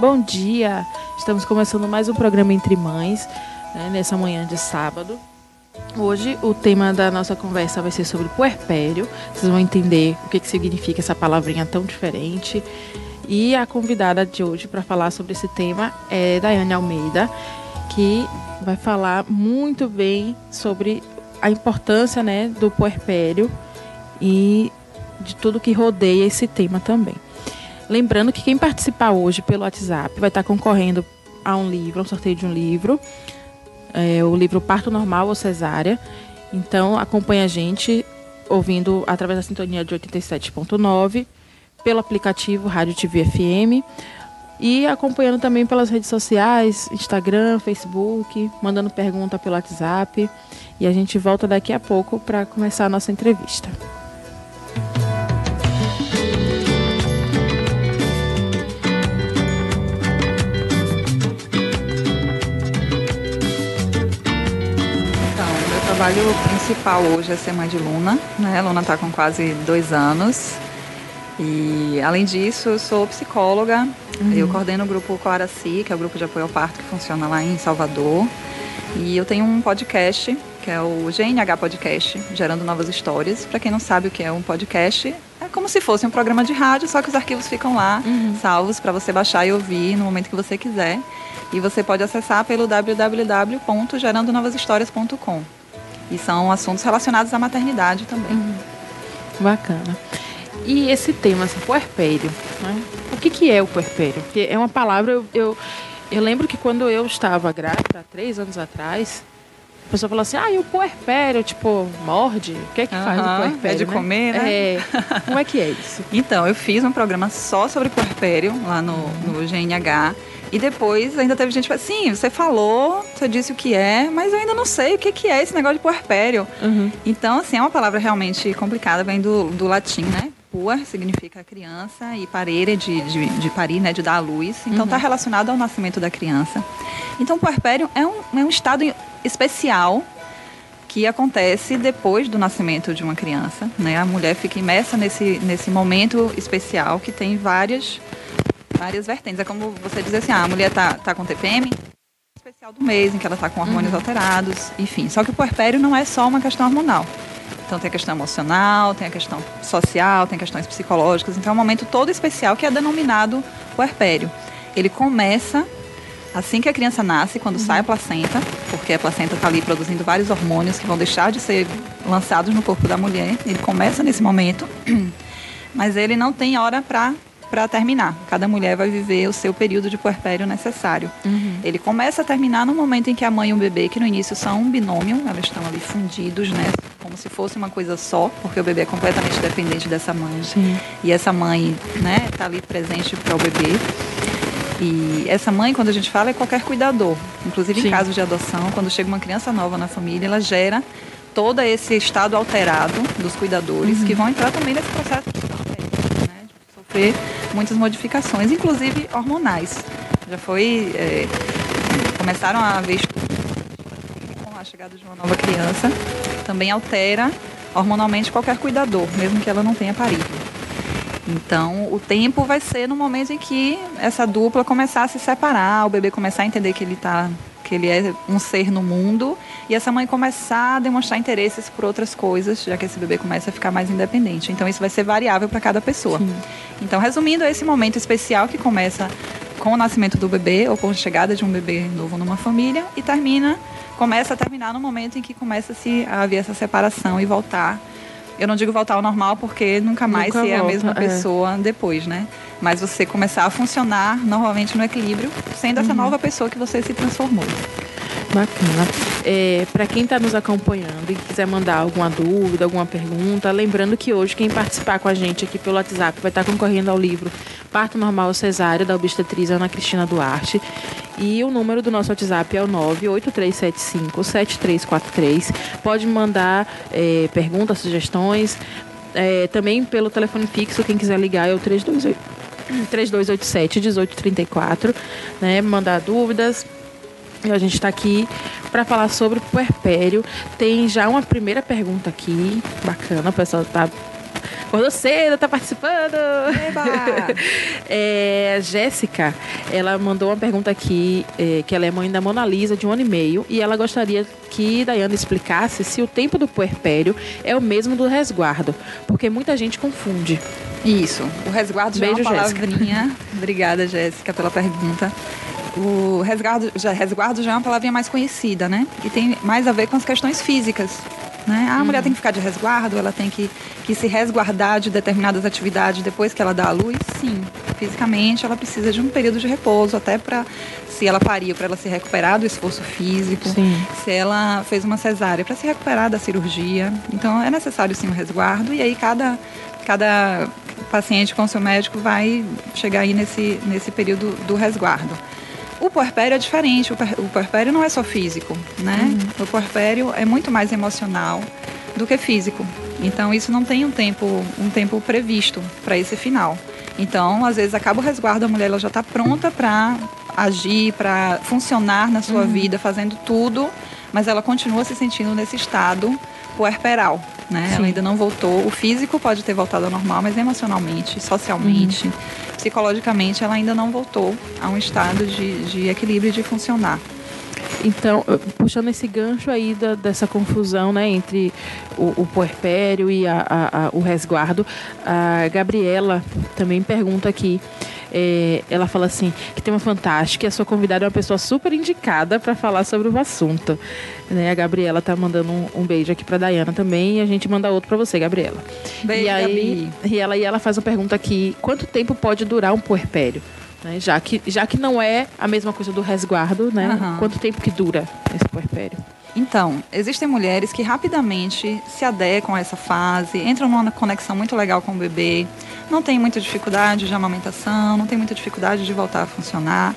Bom dia! Estamos começando mais um programa Entre Mães, né, nessa manhã de sábado. Hoje o tema da nossa conversa vai ser sobre puerpério. Vocês vão entender o que, que significa essa palavrinha tão diferente. E a convidada de hoje para falar sobre esse tema é Daiane Almeida, que vai falar muito bem sobre a importância né, do puerpério e de tudo que rodeia esse tema também. Lembrando que quem participar hoje pelo WhatsApp vai estar concorrendo a um livro, a um sorteio de um livro, é, o livro Parto Normal ou Cesárea. Então acompanha a gente ouvindo através da sintonia de 87.9, pelo aplicativo Rádio TV FM e acompanhando também pelas redes sociais, Instagram, Facebook, mandando pergunta pelo WhatsApp. E a gente volta daqui a pouco para começar a nossa entrevista. Trabalho principal hoje é ser mãe de Luna. Né? A Luna está com quase dois anos. E, além disso, eu sou psicóloga. Uhum. Eu coordeno o grupo Coaraci, que é o grupo de apoio ao parto que funciona lá em Salvador. E eu tenho um podcast, que é o GNH Podcast, Gerando Novas Histórias. Para quem não sabe o que é um podcast, é como se fosse um programa de rádio, só que os arquivos ficam lá, uhum. salvos, para você baixar e ouvir no momento que você quiser. E você pode acessar pelo www.gerandonovashistórias.com. E são assuntos relacionados à maternidade também. Uhum. Bacana. E esse tema, assim, puerpério, né? O que, que é o puerpério? Porque é uma palavra, eu, eu, eu lembro que quando eu estava grávida, há três anos atrás, a pessoa falou assim, ah, e o puerpério, tipo, morde? O que é que uhum, faz o puerpério? É de né? comer, né? É. Como é que é isso? então, eu fiz um programa só sobre puerpério lá no, no GNH. E depois ainda teve gente que falou assim, você falou, você disse o que é, mas eu ainda não sei o que, que é esse negócio de puerpério. Uhum. Então, assim, é uma palavra realmente complicada, vem do, do latim, né? Puer significa criança e parere de, de, de parir, né, de dar à luz. Então está uhum. relacionado ao nascimento da criança. Então o puerpério é um, é um estado especial que acontece depois do nascimento de uma criança. Né? A mulher fica imersa nesse, nesse momento especial que tem várias várias vertentes. É como você dizer assim, ah, a mulher tá, tá com TPM, especial do mês, em que ela está com hormônios uhum. alterados, enfim. Só que o puerpério não é só uma questão hormonal. Então tem a questão emocional, tem a questão social, tem questões psicológicas. Então é um momento todo especial que é denominado puerpério. Ele começa assim que a criança nasce, quando uhum. sai a placenta, porque a placenta está ali produzindo vários hormônios que vão deixar de ser lançados no corpo da mulher. Ele começa nesse momento, mas ele não tem hora para para terminar. Cada mulher vai viver o seu período de puerpério necessário. Uhum. Ele começa a terminar no momento em que a mãe e o bebê, que no início são um binômio, elas estão ali fundidos, né? Como se fosse uma coisa só, porque o bebê é completamente dependente dessa mãe. Sim. E essa mãe, né, tá ali presente para o bebê. E essa mãe, quando a gente fala, é qualquer cuidador. Inclusive Sim. em casos de adoção, quando chega uma criança nova na família, ela gera todo esse estado alterado dos cuidadores uhum. que vão entrar também nesse processo de sofrer muitas modificações, inclusive hormonais. Já foi. É, começaram a haver com a chegada de uma nova criança, também altera hormonalmente qualquer cuidador, mesmo que ela não tenha parido. Então, o tempo vai ser no momento em que essa dupla começar a se separar, o bebê começar a entender que ele está que ele é um ser no mundo e essa mãe começar a demonstrar interesses por outras coisas, já que esse bebê começa a ficar mais independente. Então isso vai ser variável para cada pessoa. Sim. Então, resumindo, é esse momento especial que começa com o nascimento do bebê ou com a chegada de um bebê novo numa família e termina, começa a terminar no momento em que começa-se a haver essa separação e voltar eu não digo voltar ao normal porque nunca mais nunca é a mesma é. pessoa depois, né? Mas você começar a funcionar normalmente no equilíbrio, sendo essa uhum. nova pessoa que você se transformou. Bacana. É, para quem está nos acompanhando e quiser mandar alguma dúvida, alguma pergunta, lembrando que hoje quem participar com a gente aqui pelo WhatsApp vai estar tá concorrendo ao livro Parto Normal Cesárea, da obstetriz Ana Cristina Duarte. E o número do nosso WhatsApp é o 98375-7343. Pode mandar é, perguntas, sugestões. É, também pelo telefone fixo, quem quiser ligar é o 328. 3287 1834, né? Mandar dúvidas, a gente está aqui para falar sobre o puerpério. Tem já uma primeira pergunta aqui, bacana, o pessoal está Acordou cedo, tá participando. é, Jéssica, ela mandou uma pergunta aqui, é, que ela é mãe da Mona Lisa, de um ano e meio, e ela gostaria que Dayana explicasse se o tempo do puerpério é o mesmo do resguardo, porque muita gente confunde. Isso, o resguardo já Beijo, é uma palavrinha. Jéssica. Obrigada, Jéssica, pela pergunta. O resguardo já, resguardo já é uma palavrinha mais conhecida, né? E tem mais a ver com as questões físicas. Né? Ah, a mulher uhum. tem que ficar de resguardo, ela tem que, que se resguardar de determinadas atividades depois que ela dá a luz? Sim, fisicamente ela precisa de um período de repouso, até para, se ela pariu, para ela se recuperar do esforço físico, sim. se ela fez uma cesárea, para se recuperar da cirurgia. Então é necessário sim um resguardo, e aí cada, cada paciente com seu médico vai chegar aí nesse, nesse período do resguardo. O puerpério é diferente, o, puerpério não é só físico, né? Uhum. O puerpério é muito mais emocional do que físico. Então isso não tem um tempo, um tempo previsto para esse final. Então, às vezes acaba o resguardo, a mulher ela já está pronta para agir, para funcionar na sua uhum. vida, fazendo tudo, mas ela continua se sentindo nesse estado puerperal, né? Ela ainda não voltou. O físico pode ter voltado ao normal, mas emocionalmente, socialmente, uhum. psicologicamente, ela ainda não voltou a um estado de, de equilíbrio de funcionar. Então, puxando esse gancho aí da, dessa confusão né, entre o, o puerpério e a, a, a, o resguardo, a Gabriela também pergunta aqui é, ela fala assim que tem uma fantástica e a sua convidada é uma pessoa super indicada para falar sobre o assunto. Né? A Gabriela tá mandando um, um beijo aqui para Dayana também e a gente manda outro para você, Gabriela. Beijo, e aí, Gabi. E ela, e ela faz uma pergunta aqui: quanto tempo pode durar um puerpério? Né? Já, que, já que não é a mesma coisa do resguardo, né? Uhum. Quanto tempo que dura esse puerpério? Então, existem mulheres que rapidamente se adequam a essa fase, entram numa conexão muito legal com o bebê, não tem muita dificuldade de amamentação, não tem muita dificuldade de voltar a funcionar.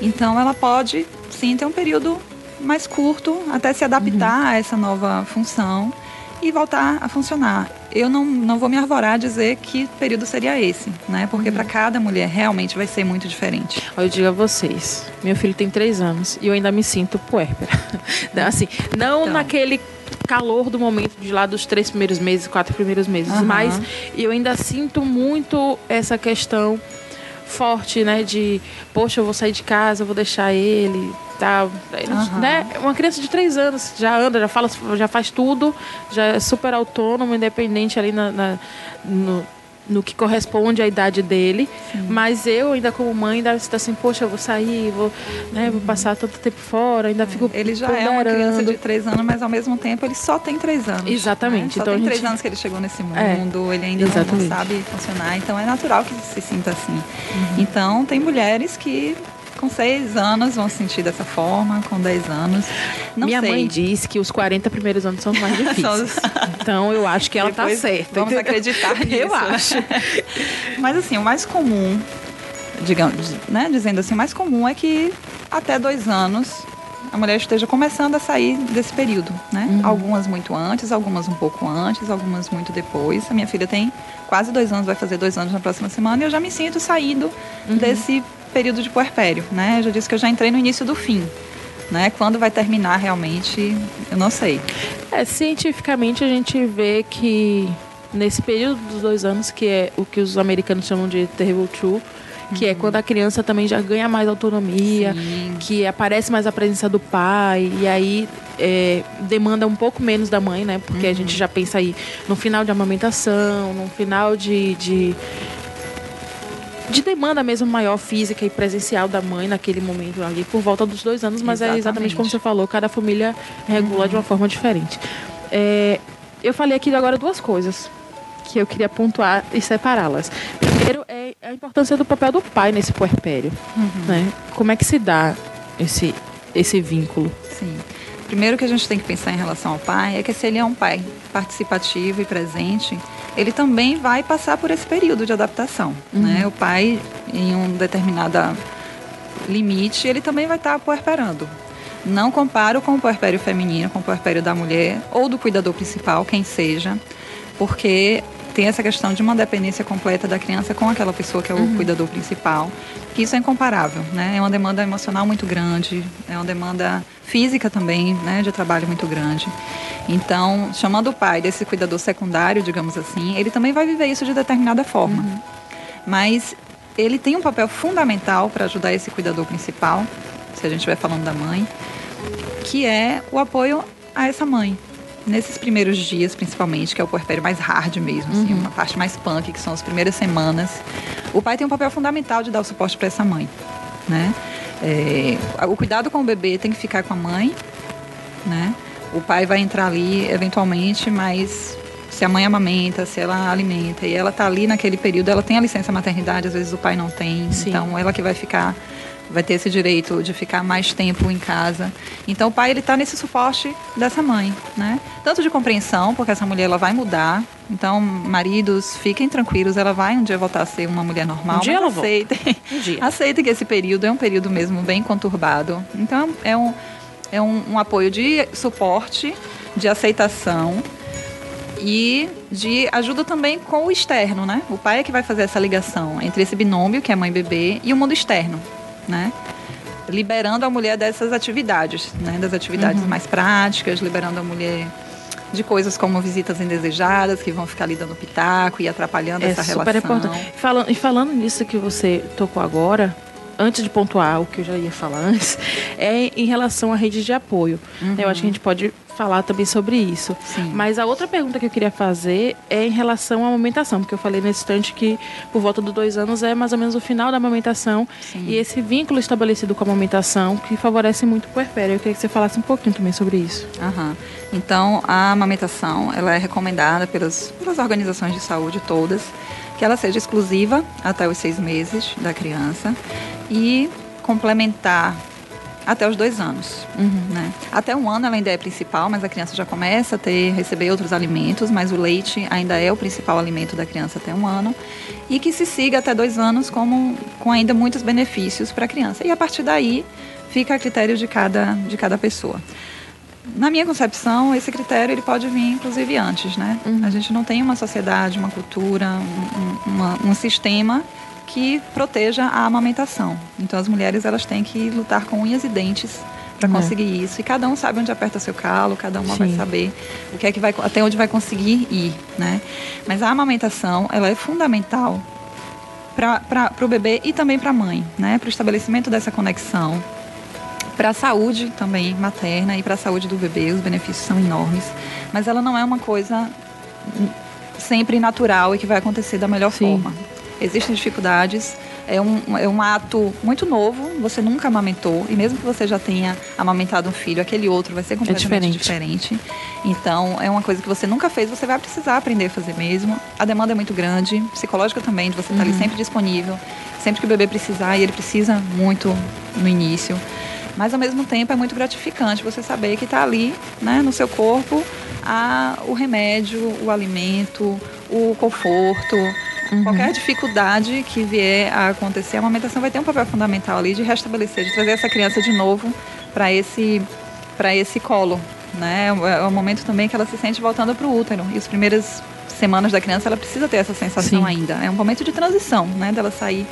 Então, ela pode sim ter um período mais curto até se adaptar uhum. a essa nova função e voltar a funcionar. Eu não, não vou me arvorar a dizer que período seria esse, né? Porque uhum. para cada mulher realmente vai ser muito diferente. Eu digo a vocês, meu filho tem três anos e eu ainda me sinto puérpera. assim, não então. naquele calor do momento de lá dos três primeiros meses, quatro primeiros meses, uhum. mas eu ainda sinto muito essa questão forte, né? De, poxa, eu vou sair de casa, vou deixar ele, tal. Uhum. Né? Uma criança de três anos já anda, já fala, já faz tudo, já é super autônomo, independente ali na, na no, no que corresponde à idade dele. Sim. Mas eu, ainda como mãe, ainda está assim, poxa, eu vou sair, vou, né, vou passar tanto tempo fora, ainda fico. Ele já ponderando. é uma criança de três anos, mas ao mesmo tempo ele só tem três anos. Exatamente. Né? Só então, tem gente... três anos que ele chegou nesse é, mundo, é, ele ainda não, não, sabe funcionar, então é natural que se sinta assim. Uhum. Então tem mulheres que com seis anos vão sentir dessa forma, com dez anos. Não Minha sei. mãe diz que os 40 primeiros anos são mais difíceis. então eu acho que ela está certa. Vamos acreditar nisso. Eu acho. Mas assim, o mais comum, digamos, né, dizendo assim, o mais comum é que até dois anos a mulher esteja começando a sair desse período, né? Uhum. Algumas muito antes, algumas um pouco antes, algumas muito depois. A minha filha tem quase dois anos, vai fazer dois anos na próxima semana, e eu já me sinto saindo uhum. desse período de puerpério, né? Eu já disse que eu já entrei no início do fim. Né? Quando vai terminar realmente, eu não sei. É, cientificamente a gente vê que nesse período dos dois anos, que é o que os americanos chamam de terrible two, que é uhum. é quando a criança também já ganha mais autonomia, Sim. que aparece mais a presença do pai, e aí é, demanda um pouco menos da mãe, né? Porque uhum. a gente já pensa aí no final de amamentação, no final de, de de demanda mesmo maior física e presencial da mãe naquele momento ali, por volta dos dois anos, mas exatamente. é exatamente como você falou, cada família regula uhum. de uma forma diferente. É, eu falei aqui agora duas coisas que eu queria pontuar e separá-las. Primeiro é a importância do papel do pai nesse puerpério. Uhum. Né? Como é que se dá esse, esse vínculo? Sim. Primeiro que a gente tem que pensar em relação ao pai é que se ele é um pai participativo e presente, ele também vai passar por esse período de adaptação. Uhum. Né? O pai, em um determinado limite, ele também vai estar puerperando. Não comparo com o puerpério feminino, com o puerpério da mulher ou do cuidador principal, quem seja, porque tem essa questão de uma dependência completa da criança com aquela pessoa que é o uhum. cuidador principal, que isso é incomparável, né? É uma demanda emocional muito grande, é uma demanda física também, né, de trabalho muito grande. Então, chamando o pai desse cuidador secundário, digamos assim, ele também vai viver isso de determinada forma. Uhum. Mas ele tem um papel fundamental para ajudar esse cuidador principal, se a gente estiver falando da mãe, que é o apoio a essa mãe. Nesses primeiros dias, principalmente, que é o puerpério mais hard mesmo, assim, uhum. uma parte mais punk, que são as primeiras semanas, o pai tem um papel fundamental de dar o suporte para essa mãe, né? É, o cuidado com o bebê tem que ficar com a mãe, né? O pai vai entrar ali eventualmente, mas se a mãe amamenta, se ela alimenta e ela está ali naquele período, ela tem a licença maternidade, às vezes o pai não tem, Sim. então ela que vai ficar vai ter esse direito de ficar mais tempo em casa. Então o pai ele está nesse suporte dessa mãe, né? Tanto de compreensão, porque essa mulher ela vai mudar. Então maridos fiquem tranquilos, ela vai um dia voltar a ser uma mulher normal. Um dia ela aceitem, um dia. aceitem que esse período é um período mesmo bem conturbado. Então é um é um, um apoio de suporte, de aceitação e de ajuda também com o externo, né? O pai é que vai fazer essa ligação entre esse binômio, que é mãe e bebê, e o mundo externo né? Liberando a mulher dessas atividades, né? Das atividades uhum. mais práticas, liberando a mulher de coisas como visitas indesejadas que vão ficar ali dando pitaco e atrapalhando é essa super relação. Importante. Falando, e falando nisso que você tocou agora, antes de pontuar o que eu já ia falar antes, é em relação à rede de apoio. Uhum. Eu acho que a gente pode falar também sobre isso. Sim. Mas a outra pergunta que eu queria fazer é em relação à amamentação, porque eu falei nesse instante que por volta dos dois anos é mais ou menos o final da amamentação Sim. e esse vínculo estabelecido com a amamentação que favorece muito o puerpério. Eu queria que você falasse um pouquinho também sobre isso. Uhum. Então, a amamentação ela é recomendada pelas, pelas organizações de saúde todas que ela seja exclusiva até os seis meses da criança e complementar até os dois anos. Uhum. Né? Até um ano ela ainda é principal, mas a criança já começa a ter, receber outros alimentos, mas o leite ainda é o principal alimento da criança até um ano. E que se siga até dois anos como, com ainda muitos benefícios para a criança. E a partir daí fica a critério de cada, de cada pessoa. Na minha concepção, esse critério ele pode vir inclusive antes, né? Uhum. A gente não tem uma sociedade, uma cultura, um, uma, um sistema que proteja a amamentação. Então as mulheres elas têm que lutar com unhas e dentes para é. conseguir é. isso. E cada um sabe onde aperta seu calo, cada uma Sim. vai saber o que é que vai até onde vai conseguir ir, né? Mas a amamentação ela é fundamental para o bebê e também para a mãe, né? Para o estabelecimento dessa conexão, para a saúde também materna e para a saúde do bebê, os benefícios são enormes. Mas ela não é uma coisa sempre natural e que vai acontecer da melhor Sim. forma existem dificuldades. É um, é um ato muito novo, você nunca amamentou, e mesmo que você já tenha amamentado um filho, aquele outro vai ser completamente é diferente. diferente. Então, é uma coisa que você nunca fez, você vai precisar aprender a fazer mesmo. A demanda é muito grande, psicológica também, de você estar uhum. ali sempre disponível, sempre que o bebê precisar, e ele precisa muito no início. Mas, ao mesmo tempo, é muito gratificante você saber que está ali, né, no seu corpo, a, o remédio, o alimento, o conforto, Uhum. Qualquer dificuldade que vier a acontecer, a amamentação vai ter um papel fundamental ali de restabelecer, de trazer essa criança de novo para esse, esse colo. Né? É o momento também que ela se sente voltando para o útero. E as primeiras semanas da criança, ela precisa ter essa sensação Sim. ainda. É um momento de transição, né? Dela sair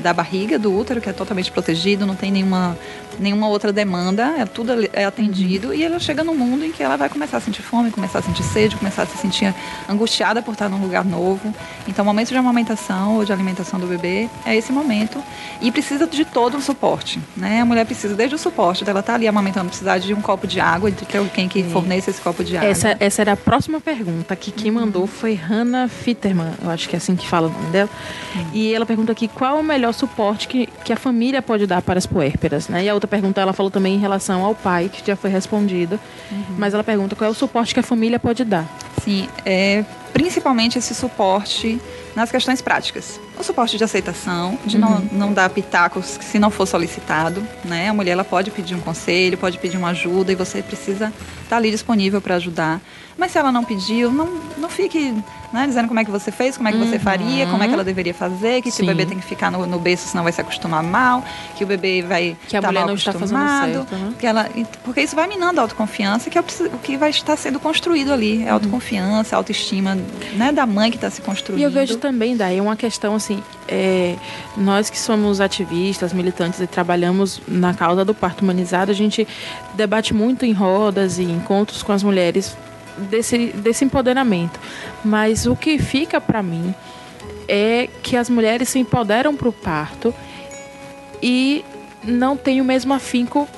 da barriga do útero, que é totalmente protegido, não tem nenhuma, nenhuma outra demanda, é tudo é atendido, uhum. e ela chega no mundo em que ela vai começar a sentir fome, começar a sentir sede, começar a se sentir angustiada por estar num lugar novo. Então, o momento de amamentação ou de alimentação do bebê é esse momento e precisa de todo um suporte, né? A mulher precisa desde o suporte dela estar tá ali amamentando, precisar de um copo de água, ter alguém que forneça esse copo de água. Essa, essa era a próxima pergunta, que quem uhum. mandou foi Hannah Fitterman, eu acho que é assim que fala o nome dela. Uhum. E ela pergunta aqui qual é o melhor suporte que, que a família pode dar para as puérperas, né? E a outra pergunta ela falou também em relação ao pai, que já foi respondida, uhum. mas ela pergunta qual é o suporte que a família pode dar. Sim, é principalmente esse suporte nas questões práticas. O suporte de aceitação, de uhum. não, não dar pitacos se não for solicitado. Né? A mulher ela pode pedir um conselho, pode pedir uma ajuda e você precisa estar ali disponível para ajudar. Mas se ela não pediu, não, não fique né, dizendo como é que você fez, como é que uhum. você faria, como é que ela deveria fazer, que se o bebê tem que ficar no, no berço, senão vai se acostumar mal, que o bebê vai que a tá mulher não está fazendo certo, né? que ela, porque isso vai minando a autoconfiança, que é o que vai estar sendo construído ali, é a uhum. autoconfiança, a autoestima né, da mãe que está se construindo. E eu vejo também, daí, uma questão assim, é, nós que somos ativistas, militantes e trabalhamos na causa do parto humanizado, a gente debate muito em rodas e encontros com as mulheres desse, desse empoderamento. Mas o que fica para mim é que as mulheres se empoderam para o parto e não têm o mesmo afinco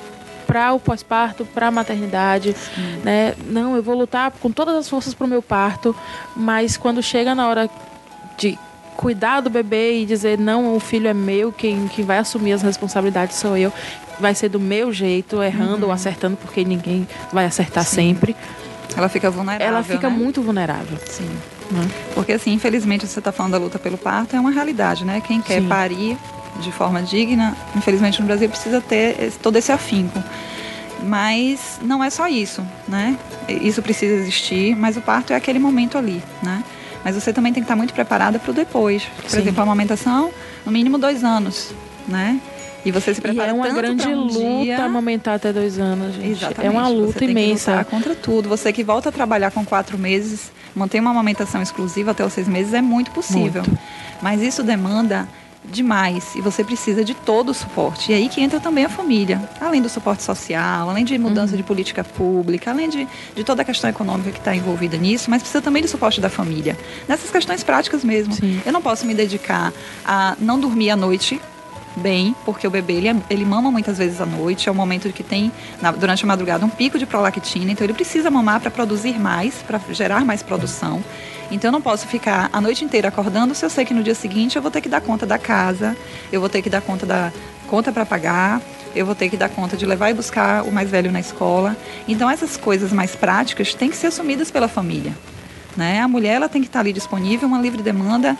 para o pós-parto, para a maternidade, né? Não, eu vou lutar com todas as forças para o meu parto, mas quando chega na hora de cuidar do bebê e dizer não, o filho é meu, quem, quem vai assumir as responsabilidades sou eu, vai ser do meu jeito, errando uhum. ou acertando, porque ninguém vai acertar Sim. sempre. Ela fica vulnerável. Ela fica né? muito vulnerável. Sim. Né? Porque assim, infelizmente, você está falando da luta pelo parto, é uma realidade, né? Quem quer Sim. parir de forma digna, infelizmente no Brasil precisa ter esse, todo esse afinco. Mas não é só isso, né? Isso precisa existir, mas o parto é aquele momento ali, né? Mas você também tem que estar muito preparada para o depois. Por Sim. exemplo, a amamentação, no mínimo dois anos, né? E você se prepara e é uma grande um luta dia... amamentar até dois anos, gente. Exatamente. É uma luta você imensa. Tem que contra tudo. Você que volta a trabalhar com quatro meses, manter uma amamentação exclusiva até os seis meses é muito possível. Muito. Mas isso demanda demais e você precisa de todo o suporte. E aí que entra também a família, além do suporte social, além de mudança uhum. de política pública, além de, de toda a questão econômica que está envolvida nisso, mas precisa também do suporte da família. Nessas questões práticas mesmo. Sim. Eu não posso me dedicar a não dormir à noite bem, porque o bebê ele, é, ele mama muitas vezes à noite, é o momento que tem na, durante a madrugada um pico de prolactina, então ele precisa mamar para produzir mais, para gerar mais produção. Então eu não posso ficar a noite inteira acordando se eu sei que no dia seguinte eu vou ter que dar conta da casa, eu vou ter que dar conta da conta para pagar, eu vou ter que dar conta de levar e buscar o mais velho na escola. Então essas coisas mais práticas têm que ser assumidas pela família. Né? A mulher ela tem que estar ali disponível, uma livre demanda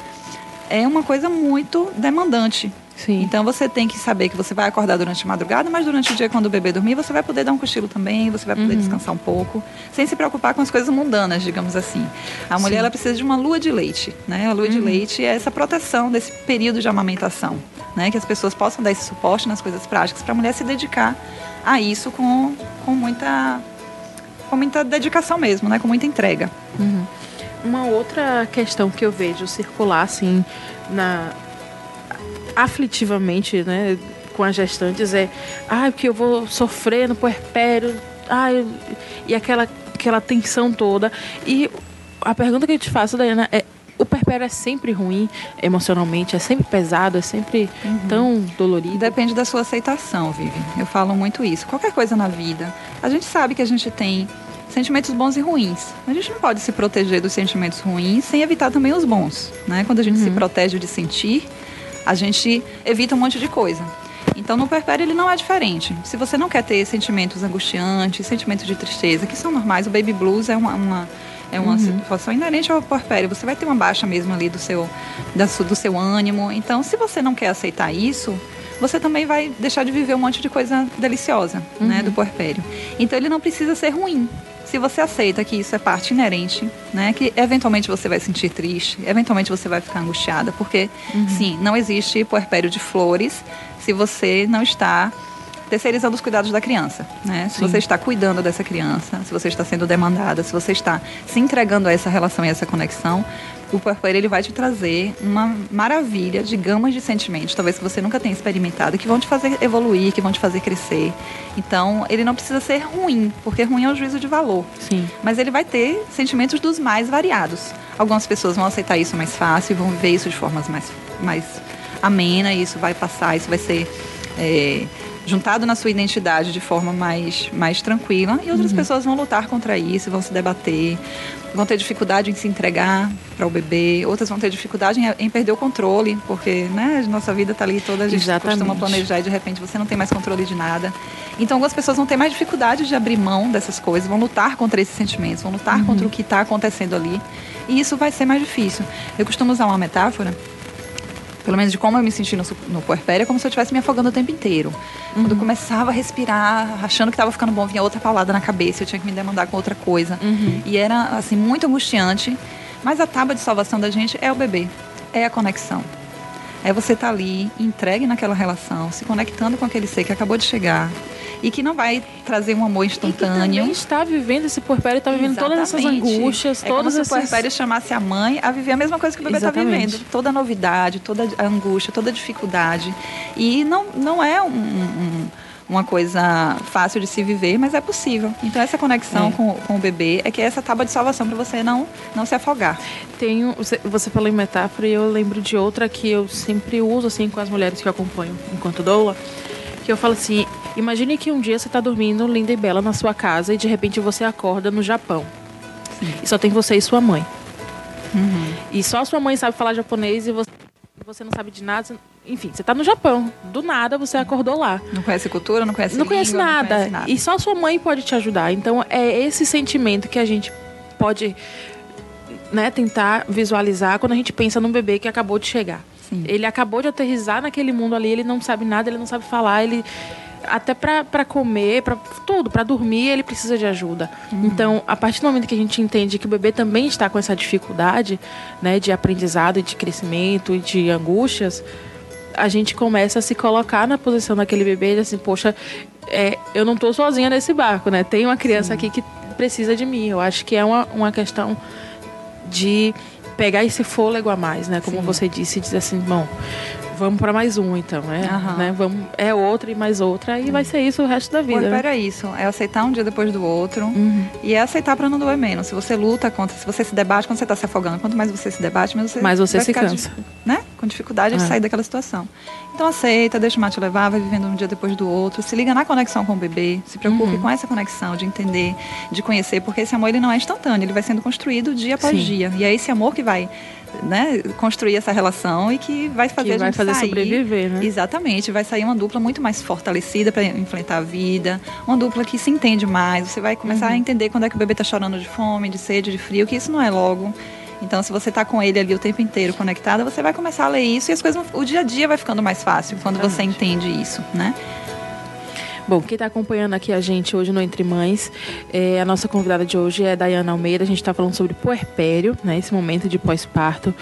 é uma coisa muito demandante. Sim. Então você tem que saber que você vai acordar durante a madrugada, mas durante o dia, quando o bebê dormir, você vai poder dar um cochilo também, você vai poder uhum. descansar um pouco, sem se preocupar com as coisas mundanas, digamos assim. A mulher ela precisa de uma lua de leite, né? A lua uhum. de leite é essa proteção desse período de amamentação, né? Que as pessoas possam dar esse suporte nas coisas práticas para a mulher se dedicar a isso com, com muita com muita dedicação mesmo, né? Com muita entrega. Uhum. Uma outra questão que eu vejo circular assim na aflitivamente, né, com as gestantes é, ah, que eu vou sofrer no puerpério, ah, e aquela aquela tensão toda. E a pergunta que eu te faço, Dayana, é o puerpério é sempre ruim emocionalmente, é sempre pesado, é sempre uhum. tão dolorido? Depende da sua aceitação, Vivi. Eu falo muito isso. Qualquer coisa na vida, a gente sabe que a gente tem sentimentos bons e ruins. A gente não pode se proteger dos sentimentos ruins sem evitar também os bons, né? Quando a gente uhum. se protege de sentir, a gente evita um monte de coisa. Então, no puerpério ele não é diferente. Se você não quer ter sentimentos angustiantes, sentimentos de tristeza, que são normais, o baby blues é uma, uma é uma uhum. situação inerente ao puerpério. Você vai ter uma baixa mesmo ali do seu, da, do seu ânimo. Então, se você não quer aceitar isso, você também vai deixar de viver um monte de coisa deliciosa, uhum. né, do puerpério. Então, ele não precisa ser ruim se você aceita que isso é parte inerente, né, que eventualmente você vai sentir triste, eventualmente você vai ficar angustiada, porque uhum. sim, não existe puerpério de flores se você não está terceirizando os cuidados da criança, né? Se você está cuidando dessa criança, se você está sendo demandada, se você está se entregando a essa relação e a essa conexão, o puerpério ele vai te trazer uma maravilha de gamas de sentimentos, talvez que você nunca tenha experimentado, que vão te fazer evoluir, que vão te fazer crescer. Então, ele não precisa ser ruim, porque ruim é o juízo de valor. Sim. Mas ele vai ter sentimentos dos mais variados. Algumas pessoas vão aceitar isso mais fácil, vão viver isso de formas mais, mais amena, e isso vai passar, isso vai ser é, juntado na sua identidade de forma mais, mais tranquila. E outras uhum. pessoas vão lutar contra isso, vão se debater, vão ter dificuldade em se entregar para o bebê, outras vão ter dificuldade em, em, perder o controle, porque né, a nossa vida está ali toda, a gente Exatamente. costuma planejar e de repente você não tem mais controle de nada. Então algumas pessoas vão ter mais dificuldade de abrir mão dessas coisas, vão lutar contra esses sentimentos, vão lutar uhum. contra o que está acontecendo ali. E isso vai ser mais difícil. Eu costumo usar uma metáfora pelo menos de como eu me senti no, no puerpério, é como se eu estivesse me afogando o tempo inteiro. Uhum. Quando eu começava a respirar, achando que estava ficando bom, vinha outra paulada na cabeça, eu tinha que me demandar com outra coisa. Uhum. E era, assim, muito angustiante. Mas a tábua de salvação da gente é o bebê, é a conexão. É você estar tá ali, entregue naquela relação, se conectando com aquele ser que acabou de chegar, e que não vai trazer um amor instantâneo. E que está vivendo esse puerpério, está vivendo Exatamente. todas essas angústias, é todas como essas... se o puerpério chamasse a mãe a viver a mesma coisa que o bebê está vivendo. Toda a novidade, toda a angústia, toda a dificuldade. E não, não é um, um uma coisa fácil de se viver, mas é possível. Então essa conexão é. com, com o bebê é que é essa tábua de salvação para você não, não se afogar. Tenho, você, falou em metáfora e eu lembro de outra que eu sempre uso assim com as mulheres que eu acompanho enquanto doula, que eu falo assim, imagine que um dia você está dormindo linda e bela na sua casa e de repente você acorda no Japão. Sim. E só tem você e sua mãe. Uhum. E só a sua mãe sabe falar japonês e você, você não sabe de nada enfim, você está no Japão. Do nada você acordou lá. Não conhece cultura, não conhece Não língua, conhece nada. Não conhece nada. E só sua mãe pode te ajudar. Então é esse sentimento que a gente pode né, tentar visualizar quando a gente pensa num bebê que acabou de chegar. Sim. Ele acabou de aterrizar naquele mundo ali, ele não sabe nada, ele não sabe falar, ele até para comer, para tudo, para dormir, ele precisa de ajuda. Uhum. Então, a partir do momento que a gente entende que o bebê também está com essa dificuldade, né, de aprendizado, de crescimento e de angústias, a gente começa a se colocar na posição daquele bebê, assim, poxa, é, eu não estou sozinha nesse barco, né? Tem uma criança Sim. aqui que precisa de mim. Eu acho que é uma, uma questão de pegar esse fôlego a mais, né? Como Sim. você disse, dizer assim, bom, vamos para mais um, então, né? Uhum. né? Vamos, é outra e mais outra, e vai ser isso o resto da vida. Né? isso, é aceitar um dia depois do outro, uhum. e é aceitar para não doer menos. Se você luta contra, se você se debate quando você está se afogando, quanto mais você se debate, mais você, mais você se cansa. De, né? Com dificuldade de é. sair daquela situação. Então aceita, deixa o mar te levar, vai vivendo um dia depois do outro, se liga na conexão com o bebê, se preocupe uhum. com essa conexão de entender, de conhecer, porque esse amor ele não é instantâneo, ele vai sendo construído dia após Sim. dia. E é esse amor que vai né, construir essa relação e que vai fazer que a gente vai fazer sair, sobreviver, né? Exatamente, vai sair uma dupla muito mais fortalecida para enfrentar a vida, uma dupla que se entende mais. Você vai começar uhum. a entender quando é que o bebê está chorando de fome, de sede, de frio, que isso não é logo. Então, se você está com ele ali o tempo inteiro conectada, você vai começar a ler isso e as coisas, o dia a dia vai ficando mais fácil quando você entende isso, né? Bom, quem está acompanhando aqui a gente hoje no Entre Mães, é, a nossa convidada de hoje é Dayana Almeida. A gente está falando sobre puerpério, né, esse momento de pós-parto,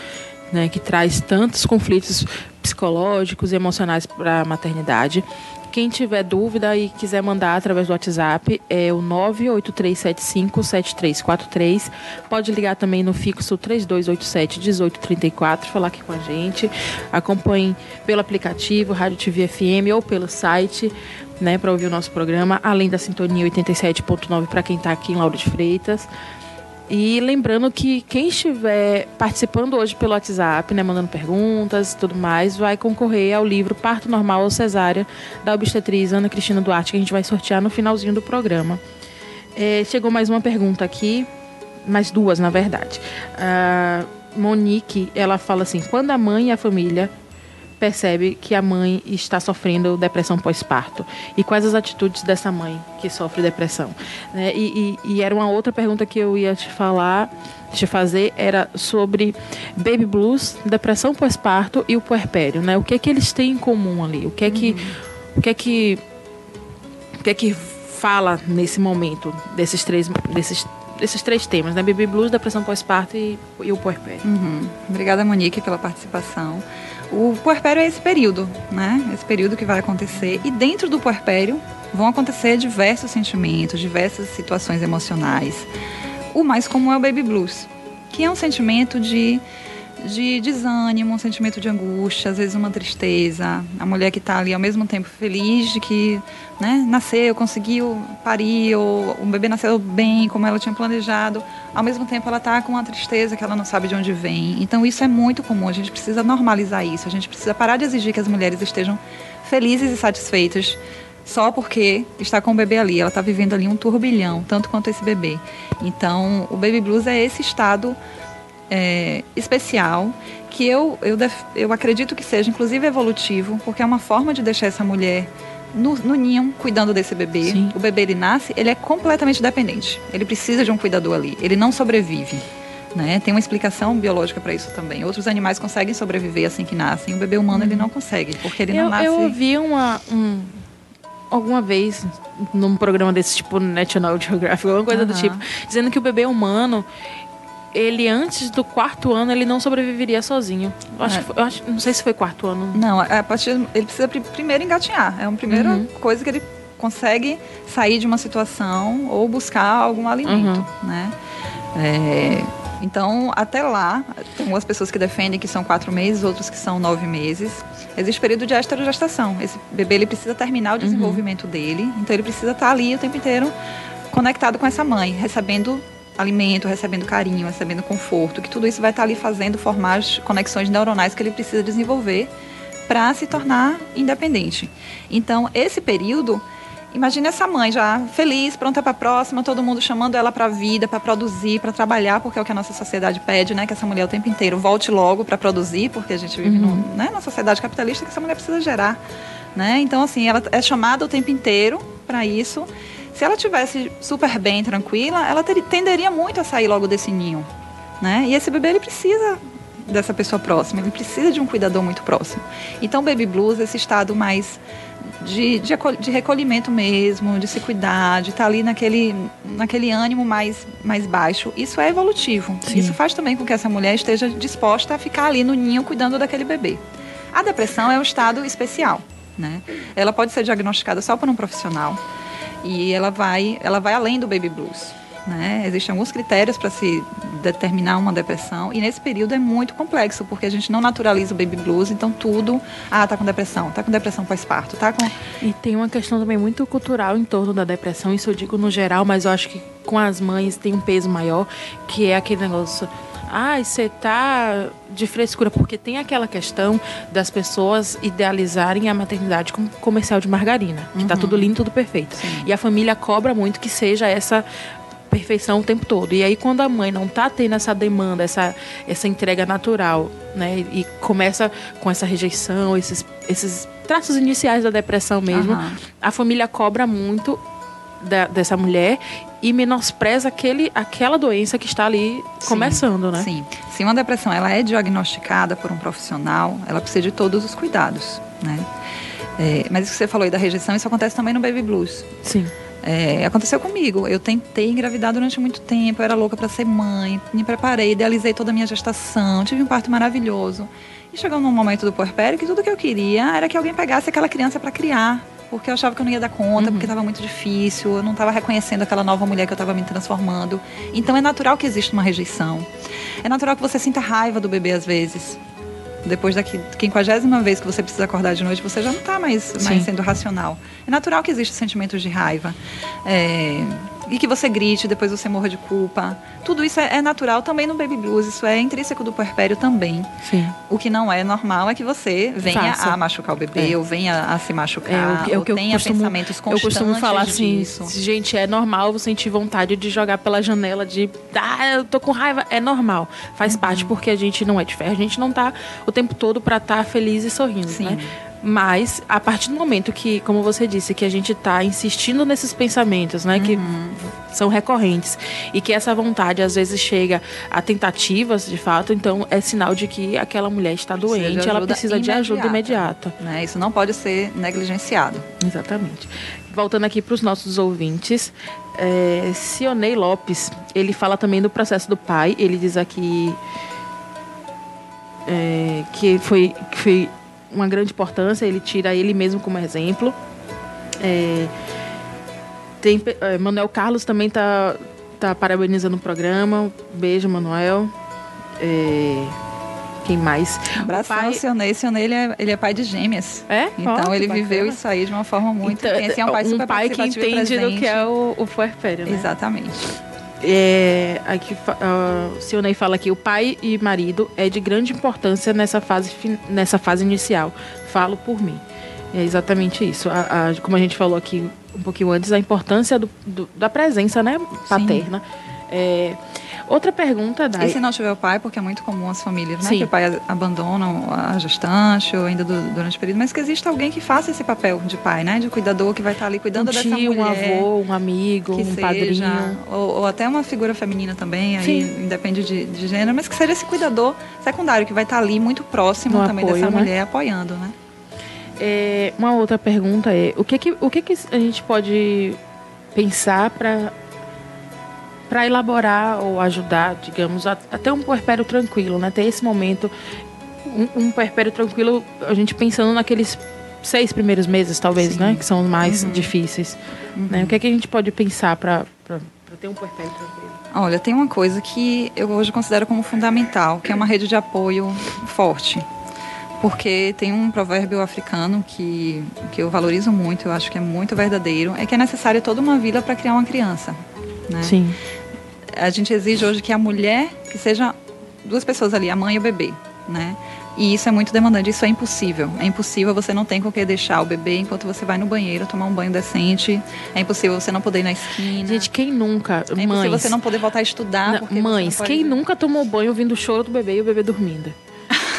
né, que traz tantos conflitos psicológicos e emocionais para a maternidade. Quem tiver dúvida e quiser mandar através do WhatsApp é o 983757343. Pode ligar também no fixo 3287-1834, falar aqui com a gente. Acompanhe pelo aplicativo Rádio TV FM ou pelo site né, para ouvir o nosso programa, além da sintonia 87.9 para quem está aqui em Lauro de Freitas. E lembrando que quem estiver participando hoje pelo WhatsApp, né, mandando perguntas e tudo mais, vai concorrer ao livro Parto Normal ou Cesárea, da obstetriz Ana Cristina Duarte, que a gente vai sortear no finalzinho do programa. É, chegou mais uma pergunta aqui, mais duas, na verdade. A Monique, ela fala assim, quando a mãe e a família percebe que a mãe está sofrendo depressão pós-parto? E quais as atitudes dessa mãe que sofre depressão? Né? E, e, e, era uma outra pergunta que eu ia te falar, te fazer, era sobre baby blues, depressão pós-parto e o puerpério, né? O que é que eles têm em comum ali? O que é que, uhum. o que é que, o que é que fala nesse momento desses três, desses esses três temas, né? Baby blues, depressão pós-parto e, e, o puerpério. Uhum. Obrigada, Monique, pela participação. O puerpério é esse período, né? Esse período que vai acontecer. E dentro do puerpério vão acontecer diversos sentimentos, diversas situações emocionais. O mais comum é o baby blues, que é um sentimento de de desânimo, um sentimento de angústia, às vezes uma tristeza. A mulher que está ali ao mesmo tempo feliz de que né, nasceu, conseguiu parir, ou o bebê nasceu bem, como ela tinha planejado, ao mesmo tempo ela está com uma tristeza que ela não sabe de onde vem. Então isso é muito comum, a gente precisa normalizar isso, a gente precisa parar de exigir que as mulheres estejam felizes e satisfeitas só porque está com o bebê ali, ela está vivendo ali um turbilhão, tanto quanto esse bebê. Então, o baby blues é esse estado é, especial que eu, eu, eu acredito que seja inclusive evolutivo, porque é uma forma de deixar essa mulher no, no ninho cuidando desse bebê. Sim. O bebê ele nasce, ele é completamente dependente. Ele precisa de um cuidador ali. Ele não sobrevive. Né? Tem uma explicação biológica para isso também. Outros animais conseguem sobreviver assim que nascem. O bebê humano ele uhum. não consegue, porque ele eu, não nasce. Eu ouvi uma, um, alguma vez num programa desse tipo National Geographic, alguma coisa uhum. do tipo, dizendo que o bebê humano ele antes do quarto ano ele não sobreviveria sozinho. Eu acho, é. eu acho, não sei se foi quarto ano. Não, é, a partir ele precisa primeiro engatinhar. É uma primeira uhum. coisa que ele consegue sair de uma situação ou buscar algum alimento, uhum. né? É, então, até lá, tem algumas pessoas que defendem que são quatro meses, outros que são nove meses. Existe período de esterogestação. Esse bebê ele precisa terminar o uhum. desenvolvimento uhum. dele, então ele precisa estar ali o tempo inteiro conectado com essa mãe, recebendo alimento, recebendo carinho, recebendo conforto, que tudo isso vai estar ali fazendo formar as conexões neuronais que ele precisa desenvolver para se tornar independente. Então, esse período Imagine essa mãe já feliz, pronta para a próxima, todo mundo chamando ela para a vida, para produzir, para trabalhar, porque é o que a nossa sociedade pede, né? Que essa mulher o tempo inteiro volte logo para produzir, porque a gente vive uhum. num, né, numa sociedade capitalista que essa mulher precisa gerar, né? Então assim, ela é chamada o tempo inteiro para isso. Se ela tivesse super bem, tranquila, ela ter, tenderia muito a sair logo desse ninho, né? E esse bebê ele precisa dessa pessoa próxima, ele precisa de um cuidador muito próximo. Então, baby blues, esse estado mais de, de, de, recolhimento mesmo, de se cuidar, de estar tá ali naquele, naquele ânimo mais, mais baixo. Isso é evolutivo. Sim. Isso faz também com que essa mulher esteja disposta a ficar ali no ninho cuidando daquele bebê. A depressão é um estado especial. Né? Ela pode ser diagnosticada só por um profissional e ela vai, ela vai além do baby blues. Né? Existem alguns critérios para se determinar uma depressão e nesse período é muito complexo porque a gente não naturaliza o baby blues, então tudo, ah, tá com depressão, tá com depressão pós-parto, tá com E tem uma questão também muito cultural em torno da depressão, isso eu digo no geral, mas eu acho que com as mães tem um peso maior, que é aquele negócio ah, você tá de frescura, porque tem aquela questão das pessoas idealizarem a maternidade como comercial de margarina, que tá uhum. tá tudo lindo, tudo perfeito. Sim. E a família cobra muito que seja essa perfeição o tempo todo. E aí quando a mãe não está tendo essa demanda, essa, essa entrega natural, né? E começa com essa rejeição, esses, esses traços iniciais da depressão mesmo, uhum. a família cobra muito da, dessa mulher e menospreza aquele, aquela doença que está ali sim, começando, né? Sim. Se uma depressão ela é diagnosticada por um profissional, ela precisa de todos os cuidados, né? É, mas isso que você falou aí da rejeição, isso acontece também no baby blues. Sim. É, aconteceu comigo. Eu tentei engravidar durante muito tempo, eu era louca para ser mãe, me preparei, idealizei toda a minha gestação, tive um parto maravilhoso. E chegou num momento do puerpério que tudo que eu queria era que alguém pegasse aquela criança para criar. Porque eu achava que eu não ia dar conta, uhum. porque estava muito difícil, eu não estava reconhecendo aquela nova mulher que eu estava me transformando. Então é natural que exista uma rejeição. É natural que você sinta raiva do bebê às vezes. Depois da quinquagésima vez que você precisa acordar de noite, você já não está mais, mais sendo racional. É natural que existam sentimentos de raiva. É, e que você grite, depois você morra de culpa. Tudo isso é, é, natural também no baby blues, isso é intrínseco do puerpério também. Sim. O que não é normal é que você venha Faça. a machucar o bebê, é. ou venha a se machucar, é, o que, é ou que tenha costumo, pensamentos constantes Eu costumo falar assim, disso. gente, é normal você sentir vontade de jogar pela janela, de, ah, eu tô com raiva, é normal. Faz uhum. parte porque a gente não é de ferro, a gente não tá o tempo todo para estar tá feliz e sorrindo, Sim. né? Mas, a partir do momento que, como você disse, que a gente está insistindo nesses pensamentos, né? Uhum. Que são recorrentes. E que essa vontade, às vezes, chega a tentativas, de fato. Então, é sinal de que aquela mulher está doente. Ela precisa imediata, de ajuda imediata. Né? Isso não pode ser negligenciado. Exatamente. Voltando aqui para os nossos ouvintes. É, Cionei Lopes, ele fala também do processo do pai. Ele diz aqui... É, que foi, que foi uma grande importância, ele tira ele mesmo como exemplo. É, tem, é, Manuel Carlos também está tá parabenizando o programa. Beijo, Manuel. É, quem mais? Abraço pai... ao Sionei. Sionei, ele é, ele é pai de gêmeas. É? Então, oh, ele viveu isso aí de uma forma muito então, intensa. É um pai, um pai que entende do que é o, o puerpério, né? Exatamente. É, aqui, uh, Sionei fala que o pai e marido é de grande importância nessa fase, nessa fase inicial. Falo por mim. É exatamente isso. A, a, como a gente falou aqui um pouquinho antes, a importância do, do, da presença né, paterna. É, Outra pergunta, Dai. E se não tiver o pai, porque é muito comum as famílias, né? Sim. Que o pai abandona a gestante ou ainda do, durante o período, mas que exista alguém que faça esse papel de pai, né? De cuidador que vai estar ali cuidando um tio, dessa mulher. Um avô, um amigo, um seja, padrinho. Ou, ou, até uma figura feminina também, aí independe de, de, gênero, mas que seja esse cuidador secundário que vai estar ali muito próximo no também apoio, dessa né? mulher, apoiando, né? É, uma outra pergunta é: o que, que, o que, que a gente pode pensar para para elaborar ou ajudar, digamos, a, a, ter um puerpério tranquilo, né? Ter esse momento, um, um puerpério tranquilo, a gente pensando naqueles seis primeiros meses, talvez, Sim. né? Que são os mais uhum. difíceis. Uhum. Né? O que é que a gente pode pensar para ter um puerpério tranquilo? Olha, tem uma coisa que eu hoje considero como fundamental, que é uma rede de apoio forte porque tem um provérbio africano que, que eu valorizo muito, eu acho que é muito verdadeiro, é que é necessário toda uma vila para criar uma criança. Né? Sim. A gente exige hoje que a mulher, que seja duas pessoas ali, a mãe e o bebê, né? E isso é muito demandante, isso é impossível. É impossível, você não tem com que deixar o bebê enquanto você vai no banheiro tomar um banho decente. É impossível você não poder ir na esquina. Gente, quem nunca? É impossível mães, você não poder voltar a estudar. Não, mães, pode... quem nunca tomou banho ouvindo o choro do bebê e o bebê dormindo?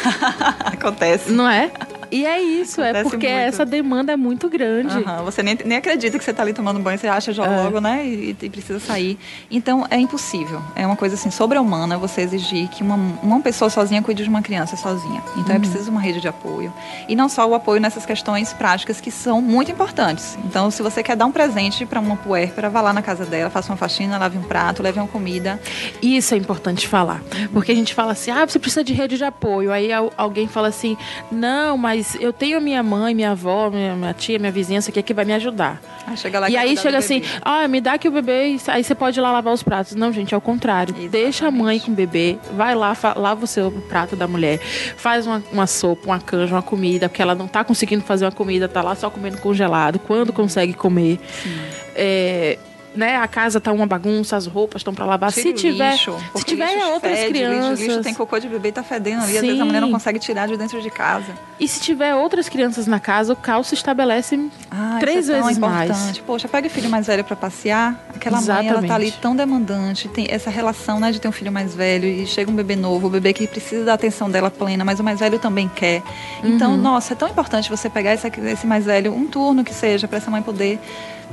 Acontece. Não é? E é isso, é Acontece é porque muito. essa demanda é muito grande. Uhum, você nem, nem acredita que você está ali tomando banho, você acha já é. logo, né? E, e, precisa sair. Então é impossível. É uma coisa assim, sobre-humana você exigir que uma, uma pessoa sozinha cuide de uma criança sozinha. Então é uhum. é preciso uma rede de apoio. E não só o apoio nessas questões práticas que são muito importantes. Então, se você quer dar um presente para uma puérpera, vá lá na casa dela, faça uma faxina, lave um prato, leve uma comida. Isso é importante falar. Porque a gente fala assim, ah, você precisa de rede de apoio. Aí alguém fala assim, não, mas mas eu tenho minha mãe, minha avó, minha, minha tia, minha vizinhança aqui que vai me ajudar. Ah, chega lá e aí chega assim, ah, me dá aqui o bebê, aí você pode ir lá lavar os pratos. Não, gente, é o contrário. Exatamente. Deixa a mãe com o bebê, vai lá, lava o seu prato da mulher, faz uma, uma sopa, uma canja, uma comida, porque ela não tá conseguindo fazer uma comida, tá lá só comendo congelado, quando consegue comer. Sim. É, né, a casa tá uma bagunça, as roupas estão para lavar. Tire se tiver, lixo, se tiver outras fede, crianças, lixo, lixo tem cocô de bebê tá fedendo ali, Sim. às vezes a mulher não consegue tirar de dentro de casa. E se tiver outras crianças na casa, o caos se estabelece ah, três é vezes mais. Poxa, pega o filho mais velho para passear, aquela Exatamente. mãe ela tá ali tão demandante, tem essa relação, né, de ter um filho mais velho e chega um bebê novo, o bebê que precisa da atenção dela plena, mas o mais velho também quer. Então, uhum. nossa, é tão importante você pegar esse, esse mais velho um turno que seja para essa mãe poder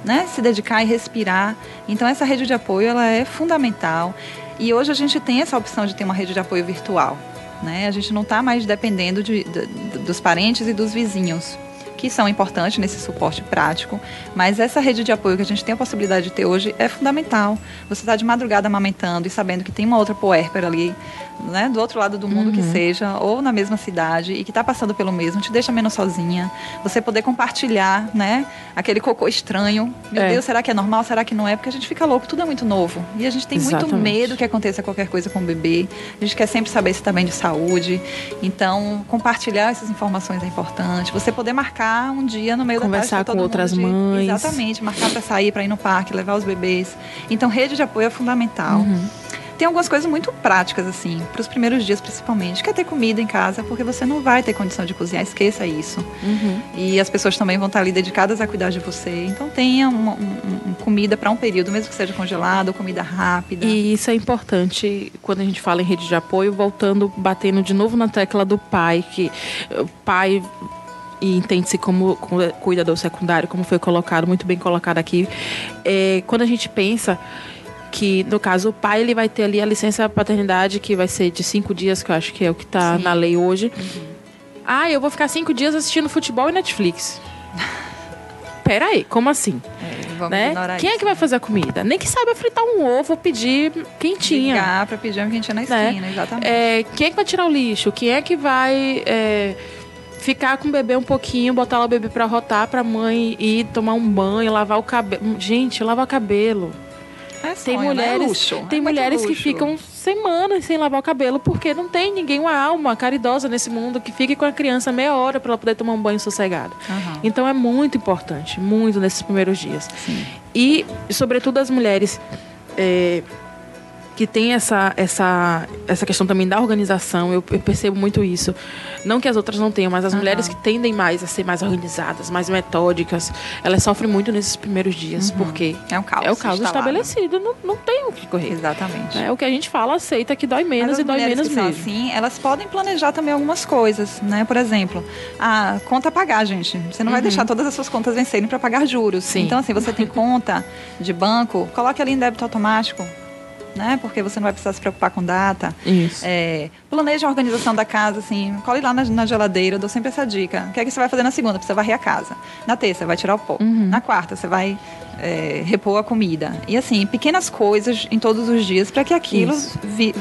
né, se dedicar e respirar. Então essa rede de apoio ela é fundamental. E hoje a gente tem essa opção de ter uma rede de apoio virtual. Né? A gente não está mais dependendo de, de, dos parentes e dos vizinhos que são importantes nesse suporte prático, mas essa rede de apoio que a gente tem a possibilidade de ter hoje é fundamental. Você está de madrugada amamentando e sabendo que tem uma outra puérpera ali, né, do outro lado do mundo uhum. que seja, ou na mesma cidade e que está passando pelo mesmo, te deixa menos sozinha. Você poder compartilhar, né, aquele cocô estranho. Meu é. Deus, será que é normal? Será que não é? Porque a gente fica louco, tudo é muito novo. E a gente tem Exatamente. muito medo que aconteça qualquer coisa com o bebê. A gente quer sempre saber se está bem de saúde. Então, compartilhar essas informações é importante. Você poder marcar um dia no meio Conversar da tarde com outras de, mães. Exatamente, marcar para sair, para ir no parque, levar os bebês. Então, rede de apoio é fundamental. Uhum. Tem algumas coisas muito práticas, assim, para os primeiros dias principalmente. Quer ter comida em casa, porque você não vai ter condição de cozinhar, esqueça isso. Uhum. E as pessoas também vão estar ali dedicadas a cuidar de você. Então tenha uma, comida para um período, mesmo que seja congelado, comida rápida. E isso é importante quando a gente fala em rede de apoio, voltando, batendo de novo na tecla do pai, que o pai e entende-se como cuidador secundário, como foi colocado, muito bem colocado aqui. É, quando a gente pensa que, no caso, o pai ele vai ter ali a licença paternidade, que vai ser de cinco dias, que eu acho que é o que está na lei hoje. Uhum. Ah, eu vou ficar cinco dias assistindo futebol e Netflix. Peraí, como assim? É, né? Quem isso, é que vai fazer a comida? Nem que saiba fritar um ovo pedir quentinha. Ligar para pedir uma quentinha na né? esquina, né? exatamente. É, quem é que vai tirar o lixo? Quem é que vai... É, ficar com o bebê um pouquinho, botar lá o bebê para rotar para mãe ir tomar um banho, lavar o cabelo. Gente, lavar o cabelo. É sonho, tem né? mulheres, é luxo. tem é mulheres que ficam semanas sem lavar o cabelo porque não tem ninguém, uma alma caridosa nesse mundo que fique com a criança meia hora para ela poder tomar um banho sossegado. Uhum. Então é muito importante, muito nesses primeiros dias. Sim. E, sobretudo, as mulheres. É, que tem essa, essa, essa questão também da organização, eu, eu percebo muito isso. Não que as outras não tenham, mas as uhum. mulheres que tendem mais a ser mais organizadas, mais metódicas, elas sofrem muito nesses primeiros dias, uhum. porque é um caos, é o caos estabelecido, não, não tem o que correr. Exatamente. É o que a gente fala, aceita que dói menos e dói menos que mesmo. assim, elas podem planejar também algumas coisas, né? Por exemplo, a conta a pagar, gente. Você não uhum. vai deixar todas as suas contas vencerem para pagar juros. Sim. Então, assim, você tem conta de banco, coloque ali em débito automático né? Porque você não vai precisar se preocupar com data. Isso. É, planeja a organização da casa, assim, cole lá na, na, geladeira, eu dou sempre essa dica. O que é que você vai fazer na segunda? Precisa varrer a casa. Na terça, vai tirar o pó. Uhum. Na quarta, você vai é, repor a comida. E assim, pequenas coisas em todos os dias para que aquilo vi,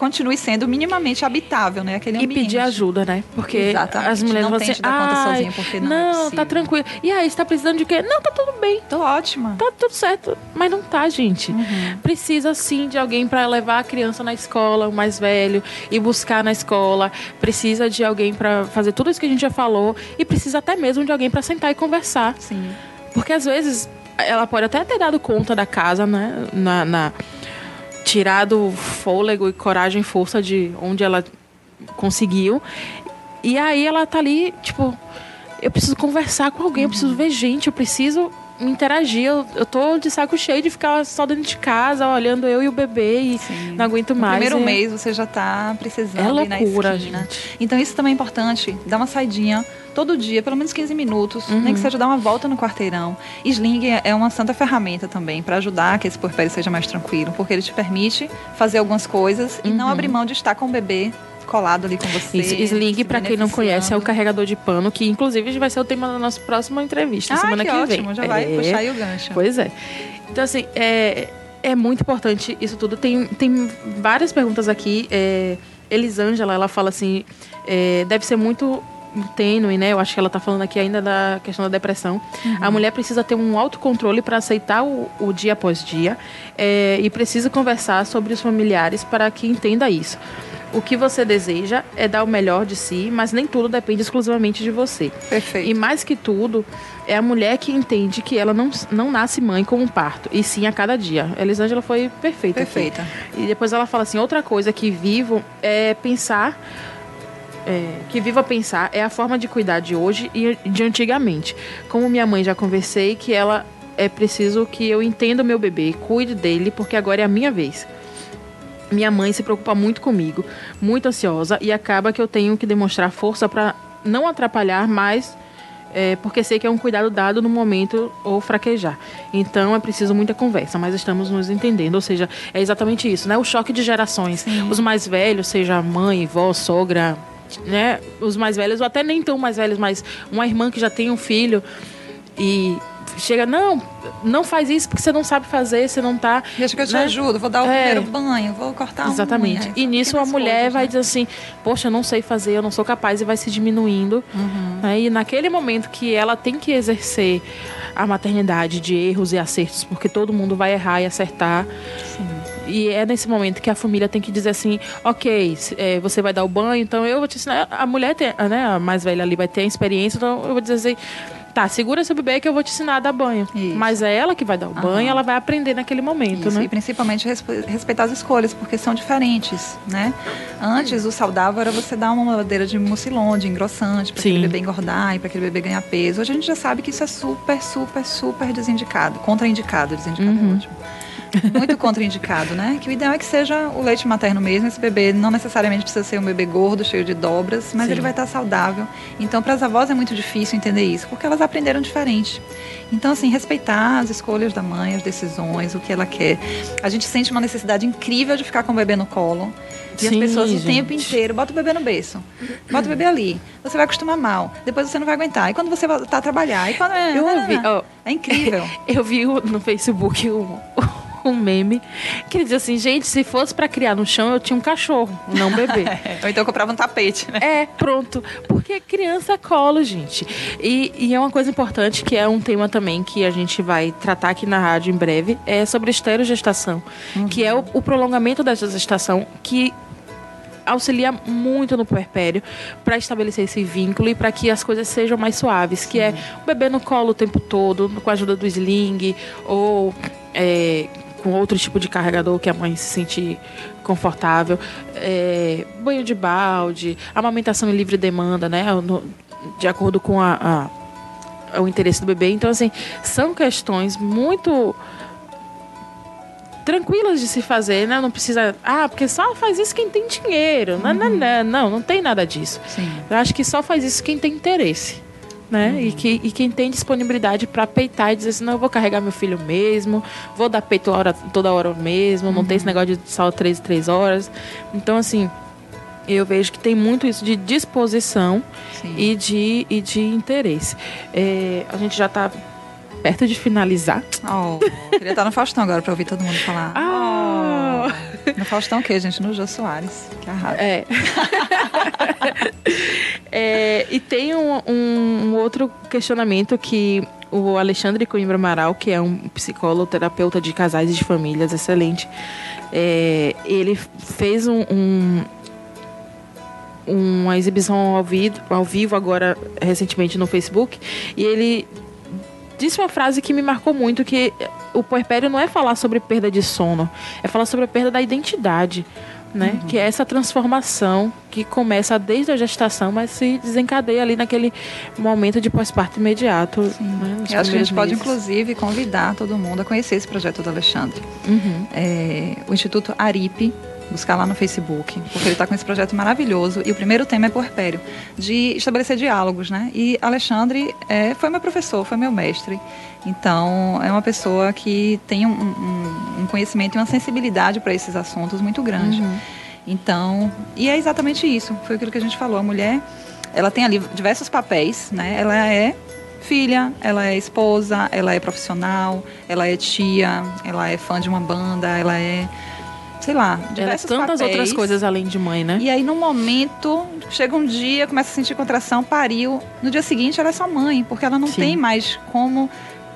continue sendo minimamente habitável, né? Aquele ambiente. E pedir ajuda, né? Porque Exatamente. as mulheres não vão assim, dar conta sozinha, porque não, é não é tá tranquilo. E aí, está precisando de quê? Não, tá tudo bem. Tô ótima. Tá tudo certo. Mas não tá, gente. Uhum. Precisa sim de alguém para levar a criança na escola, o mais velho, e buscar na escola. Precisa de alguém para fazer tudo isso que a gente já falou e precisa até mesmo de alguém para sentar e conversar. Sim. Porque às vezes ela pode até ter dado conta da casa, né? na, na tirado fôlego e coragem e força de onde ela conseguiu. E aí ela tá ali, tipo, eu preciso conversar com alguém, eu preciso ver gente, eu preciso interagir. Eu, eu tô de saco cheio de ficar só dentro de casa, olhando eu e o bebê e Sim. não aguento mais. No primeiro e... mês você já tá precisando é loucura, ir na esquina. Gente. Então isso também é importante. Dá uma saidinha todo dia, pelo menos 15 minutos, uhum. nem que seja dar uma volta no quarteirão. Sling é uma santa ferramenta também para ajudar que esse puerpério seja mais tranquilo, porque ele te permite fazer algumas coisas uhum. e não uhum. abrir mão de estar com o bebê colado ali com você. Isso, Sling, para quem não conhece, é o carregador de pano, que inclusive vai ser o tema da nossa próxima entrevista, ah, semana que, que ótimo, vem. Já vai é, puxar aí o gancho. Pois é. Então, assim, é, é muito importante isso tudo. Tem, tem várias perguntas aqui. É, Elisângela, ela fala assim, é, deve ser muito tênue, né? Eu acho que ela está falando aqui ainda da questão da depressão. Uhum. A mulher precisa ter um autocontrole para aceitar o, o, dia após dia é, e precisa conversar sobre os familiares para que entenda isso. O que você deseja é dar o melhor de si, mas nem tudo depende exclusivamente de você. Perfeito. E mais que tudo, é a mulher que entende que ela não, não nasce mãe com um parto, e sim a cada dia. A Elisângela foi perfeita. Perfeita. Aqui. E depois ela fala assim: outra coisa que vivo é pensar. É, que vivo a pensar é a forma de cuidar de hoje e de antigamente. Como minha mãe já conversei, que ela é preciso que eu entenda o meu bebê, cuide dele, porque agora é a minha vez minha mãe se preocupa muito comigo, muito ansiosa, e acaba que eu tenho que demonstrar força para não atrapalhar mais, é, porque sei que é um cuidado dado no momento ou fraquejar. Então é preciso muita conversa, mas estamos nos entendendo. Ou seja, é exatamente isso, né? O choque de gerações. Sim. Os mais velhos, seja mãe, vó, sogra, né? Os mais velhos, ou até nem tão mais velhos, mas uma irmã que já tem um filho e chega, não, não faz isso porque você não sabe fazer, você não tá. Deixa que eu te né? ajudo, vou dar o é, primeiro banho, vou cortar Exatamente. Unha, e nisso a mulher coisas, vai né? dizer assim, poxa, eu não sei fazer, eu não sou capaz, e vai se diminuindo. Uhum. Né? E naquele momento que ela tem que exercer a maternidade de erros e acertos, porque todo mundo vai errar e acertar. Sim. E é nesse momento que a família tem que dizer assim, ok, é, você vai dar o banho, então eu vou te ensinar. A mulher, tem, né, a mais velha ali, vai ter a experiência, então eu vou dizer assim Tá, segura seu bebê que eu vou te ensinar a dar banho. Isso. Mas é ela que vai dar o banho, ela vai aprender naquele momento, Isso. né? E principalmente respeitar as escolhas, porque são diferentes, né? Antes, o saudável era você dar uma mamadeira de mucilon, de engrossante, para aquele bebê engordar e para aquele bebê ganhar peso. Hoje a gente já sabe que isso é super, super, super desindicado. Contraindicado, desindicado uhum. é ótimo muito contraindicado, né? Que o ideal é que seja o leite materno mesmo. Esse bebê não necessariamente precisa ser um bebê gordo, cheio de dobras, mas Sim. ele vai estar saudável. Então, para as avós é muito difícil entender isso, porque elas aprenderam diferente. Então, assim, respeitar as escolhas da mãe, as decisões, o que ela quer. A gente sente uma necessidade incrível de ficar com o bebê no colo. E Sim, as pessoas gente. o tempo inteiro, bota o bebê no berço, bota o bebê ali. Você vai acostumar mal, depois você não vai aguentar. E quando você voltar a trabalhar, e quando. Eu ouvi, oh, é incrível. Eu vi no Facebook o, um meme que ele diz assim: gente, se fosse para criar no chão, eu tinha um cachorro, não um bebê. Ou então eu comprava um tapete, né? É, pronto. Porque criança colo, gente. E, e, é uma coisa importante que é um tema também que a gente vai tratar aqui na rádio em breve: é sobre esterogestação, uhum. que é o, o prolongamento dessa gestação que auxilia muito no puerpério para estabelecer esse vínculo e para que as coisas sejam mais suaves, que é o bebê no colo o tempo todo, com a ajuda do sling ou é, com outro tipo de carregador que a mãe se sente confortável, é, banho de balde, amamentação em livre demanda, né? No, de acordo com a, a, o interesse do bebê. Então, assim, são questões muito tranquilas de se fazer, né? Não precisa. Ah, porque só faz isso quem tem dinheiro. Uhum. Não, não, não, não, não tem nada disso. Sim. Eu acho que só faz isso quem tem interesse. Né? Uhum. E, que, e quem tem disponibilidade para peitar e dizer assim, não, eu vou carregar meu filho mesmo, vou dar peito hora, toda hora mesmo, uhum. não tem esse uhum. negócio de só três, três horas. Então, assim, eu vejo que tem muito isso de disposição e de, e de interesse. É, a gente já está perto de finalizar. Oh, queria estar no Faustão agora para ouvir todo mundo falar. Ah. No Faustão o quê, gente? No Jô Soares. Que arraso. É. é e tem um, um, outro questionamento que o Alexandre Coimbra Amaral, que é um psicólogo, terapeuta de casais e de famílias, excelente, é, ele fez um, um, uma exibição ao vivo, ao vivo agora recentemente no Facebook e ele disse uma frase que me marcou muito que o puerpério não é falar sobre perda de sono, é falar sobre a perda da identidade. Né? Uhum. Que é essa transformação que começa desde a gestação, mas se desencadeia ali naquele momento de pós-parto imediato. Né? Eu acho que a gente meses. pode, inclusive, convidar todo mundo a conhecer esse projeto do Alexandre. Uhum. É, o Instituto Aripe buscar lá no Facebook, porque ele está com esse projeto maravilhoso. E o primeiro tema é puerpério, de estabelecer diálogos, né? E Alexandre é, foi meu professor, foi meu mestre. Então, é uma pessoa que tem um, um, um conhecimento e uma sensibilidade para esses assuntos muito grande. Uhum. Então, e é exatamente isso. Foi aquilo que a gente falou. A mulher, ela tem ali diversos papéis, né? Ela é filha, ela é esposa, ela é profissional, ela é tia, ela é fã de uma banda, ela é sei lá, é tantas papéis. outras coisas além de mãe, né? E aí, num momento, chega um dia, começa a sentir contração, pariu. No dia seguinte, ela é só mãe, porque ela não Sim. tem mais como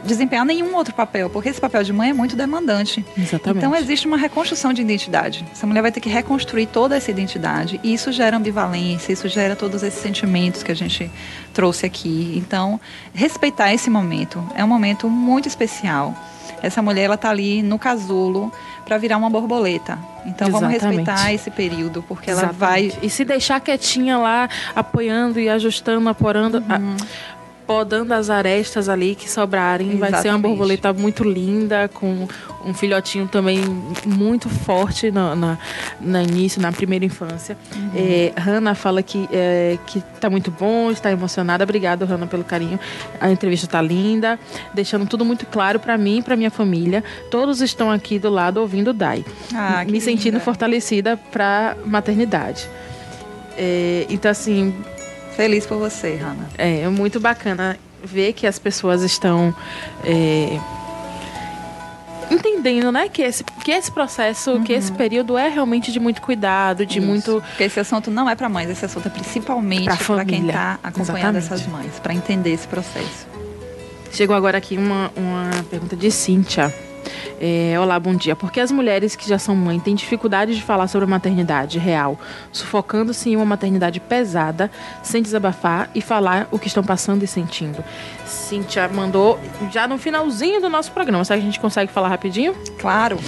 desempenhar nenhum outro papel, porque esse papel de mãe é muito demandante. Exatamente. Então existe uma reconstrução de identidade. Essa mulher vai ter que reconstruir toda essa identidade e isso gera ambivalência, isso gera todos esses sentimentos que a gente trouxe aqui. Então, respeitar esse momento é um momento muito especial. Essa mulher ela tá ali no casulo para virar uma borboleta. Então Exatamente. vamos respeitar esse período, porque ela vai. E se deixar quietinha lá, apoiando e ajustando, aporando. Uhum. A podando as arestas ali que sobrarem. Exatamente. Vai ser uma borboleta muito linda, com um filhotinho também muito forte no, na, no início, na primeira infância. Uhum. É, Hanna fala que, é, que tá muito bom, está emocionada. Obrigada, Hanna, pelo carinho. A entrevista tá linda, deixando tudo muito claro para mim e para minha família. Todos estão aqui do lado ouvindo o Dai. Ah, me sentindo linda. fortalecida para maternidade. É, então, assim, Feliz por você, Hanna. É, é muito bacana ver que as pessoas estão é, entendendo, né, que esse, que esse processo, uhum. que esse uhum. período é realmente de muito cuidado, de Isso. muito. Porque esse assunto não é para mães, esse assunto é principalmente para quem está acompanhando Exatamente. essas mães, para entender esse processo. Chegou agora aqui uma, uma pergunta de Cíntia. É, olá, bom dia. Por que as mulheres que já são mães têm dificuldade de falar sobre a maternidade real, sufocando-se em uma maternidade pesada, sem desabafar e falar o que estão passando e sentindo? Cíntia mandou já no finalzinho do nosso programa. Será que a gente consegue falar rapidinho? Claro.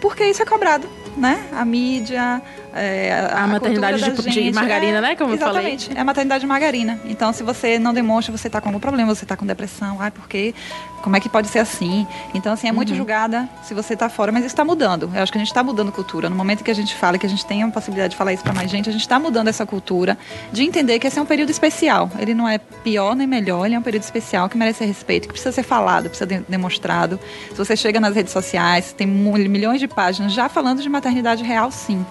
Porque isso é cobrado, né? A mídia, é, a, a, maternidade de, de, margarina, é, né? Como exatamente, eu falei. É a maternidade de margarina. Então, se você não demonstra, você está com algum problema, você está com depressão, ai, porque como é que pode ser assim? Então, assim, é muito uhum. julgada se você está fora, mas isso está mudando. Eu acho que a gente está mudando cultura. No momento que a gente fala, que a gente tem a possibilidade de falar isso para mais gente, a gente está mudando essa cultura de entender que esse é um período especial. Ele não é pior nem melhor, ele é um período especial que merece respeito, que precisa ser falado, precisa ser demonstrado. Se você chega nas redes sociais, tem milhões de páginas já falando de maternidade real, sim.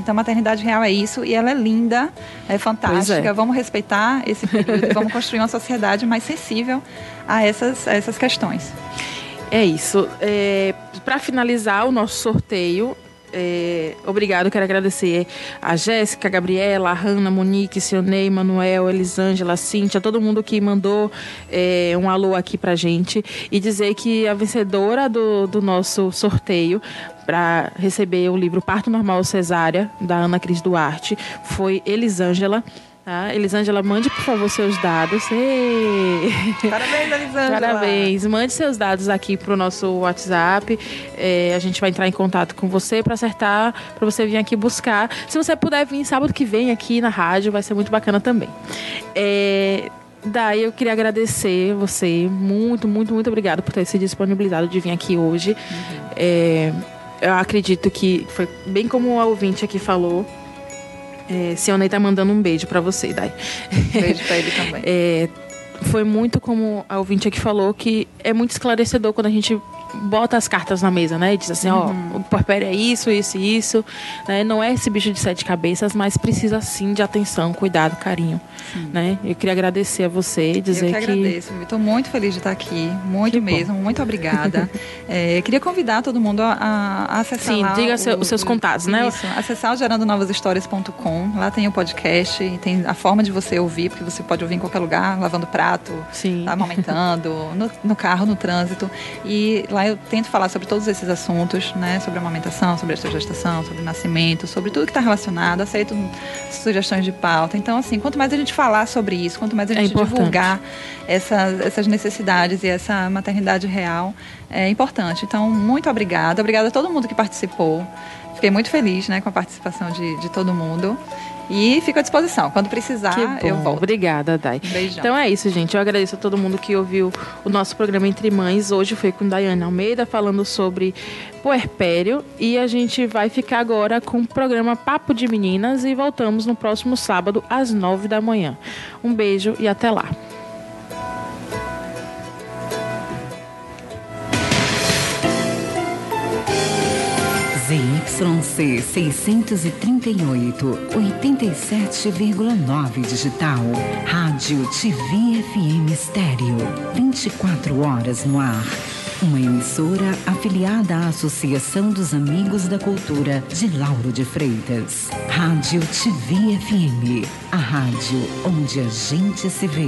Então, a maternidade real é isso e ela é linda, é fantástica. É. Vamos respeitar esse período e vamos construir uma sociedade mais sensível a essas, a essas questões. É isso. É, Para finalizar o nosso sorteio, é, obrigado, quero agradecer a Jéssica, a Gabriela, a Hanna, Monique, Sionei, Manuel, Elisângela, Cíntia, todo mundo que mandou é, um alô aqui pra gente e dizer que a vencedora do, do nosso sorteio para receber o livro Parto Normal Cesárea, da Ana Cris Duarte, foi Elisângela. Tá? Elisângela, mande por favor seus dados. Ei. Parabéns, Elisângela. Parabéns. Mande seus dados aqui para o nosso WhatsApp. É, a gente vai entrar em contato com você para acertar, para você vir aqui buscar. Se você puder vir sábado que vem aqui na rádio, vai ser muito bacana também. É, Daí eu queria agradecer você. Muito, muito, muito obrigado por ter se disponibilizado de vir aqui hoje. Uhum. É, eu acredito que foi bem como a ouvinte aqui falou. É, Sionei tá mandando um beijo para você, Dai. Beijo pra ele também. É, foi muito como a ouvinte aqui falou, que é muito esclarecedor quando a gente bota as cartas na mesa, né? E diz assim, ó, uhum. o porpério é isso, isso e isso. Né? Não é esse bicho de sete cabeças, mas precisa sim de atenção, cuidado, carinho. Né? Eu queria agradecer a você e dizer que... Eu que agradeço, estou muito feliz de estar aqui, muito que mesmo, bom. muito obrigada. é, queria convidar todo mundo a, a acessar Sim, diga o, os seus contatos, né? Isso, acessar o gerandonovashistórias.com, lá tem o podcast, tem a forma de você ouvir, porque você pode ouvir em qualquer lugar, lavando prato, Sim. Tá amamentando, no, no carro, no trânsito, e lá eu tento falar sobre todos esses assuntos, né? Sobre amamentação, sobre a gestação, sobre nascimento, sobre tudo que está relacionado. Aceito sugestões de pauta. Então, assim, quanto mais a gente falar sobre isso, quanto mais a é gente é divulgar essas, essas necessidades e essa maternidade real, é importante. Então, muito obrigada. Obrigada a todo mundo que participou. Fiquei muito feliz né, com a participação de, de todo mundo. E fico à disposição. Quando precisar, eu volto. Obrigada, Dai. Beijão. Então é isso, gente. Eu agradeço a todo mundo que ouviu o nosso programa Entre Mães. Hoje foi com Daiane Almeida falando sobre puerpério. E a gente vai ficar agora com o programa Papo de Meninas e voltamos no próximo sábado às nove da manhã. Um beijo e até lá. ZYC 638, 87,9 digital. Rádio TV FM Estéreo. 24 horas no ar. Uma emissora afiliada à Associação dos Amigos da Cultura de Lauro de Freitas. Rádio TV FM. A rádio onde a gente se vê.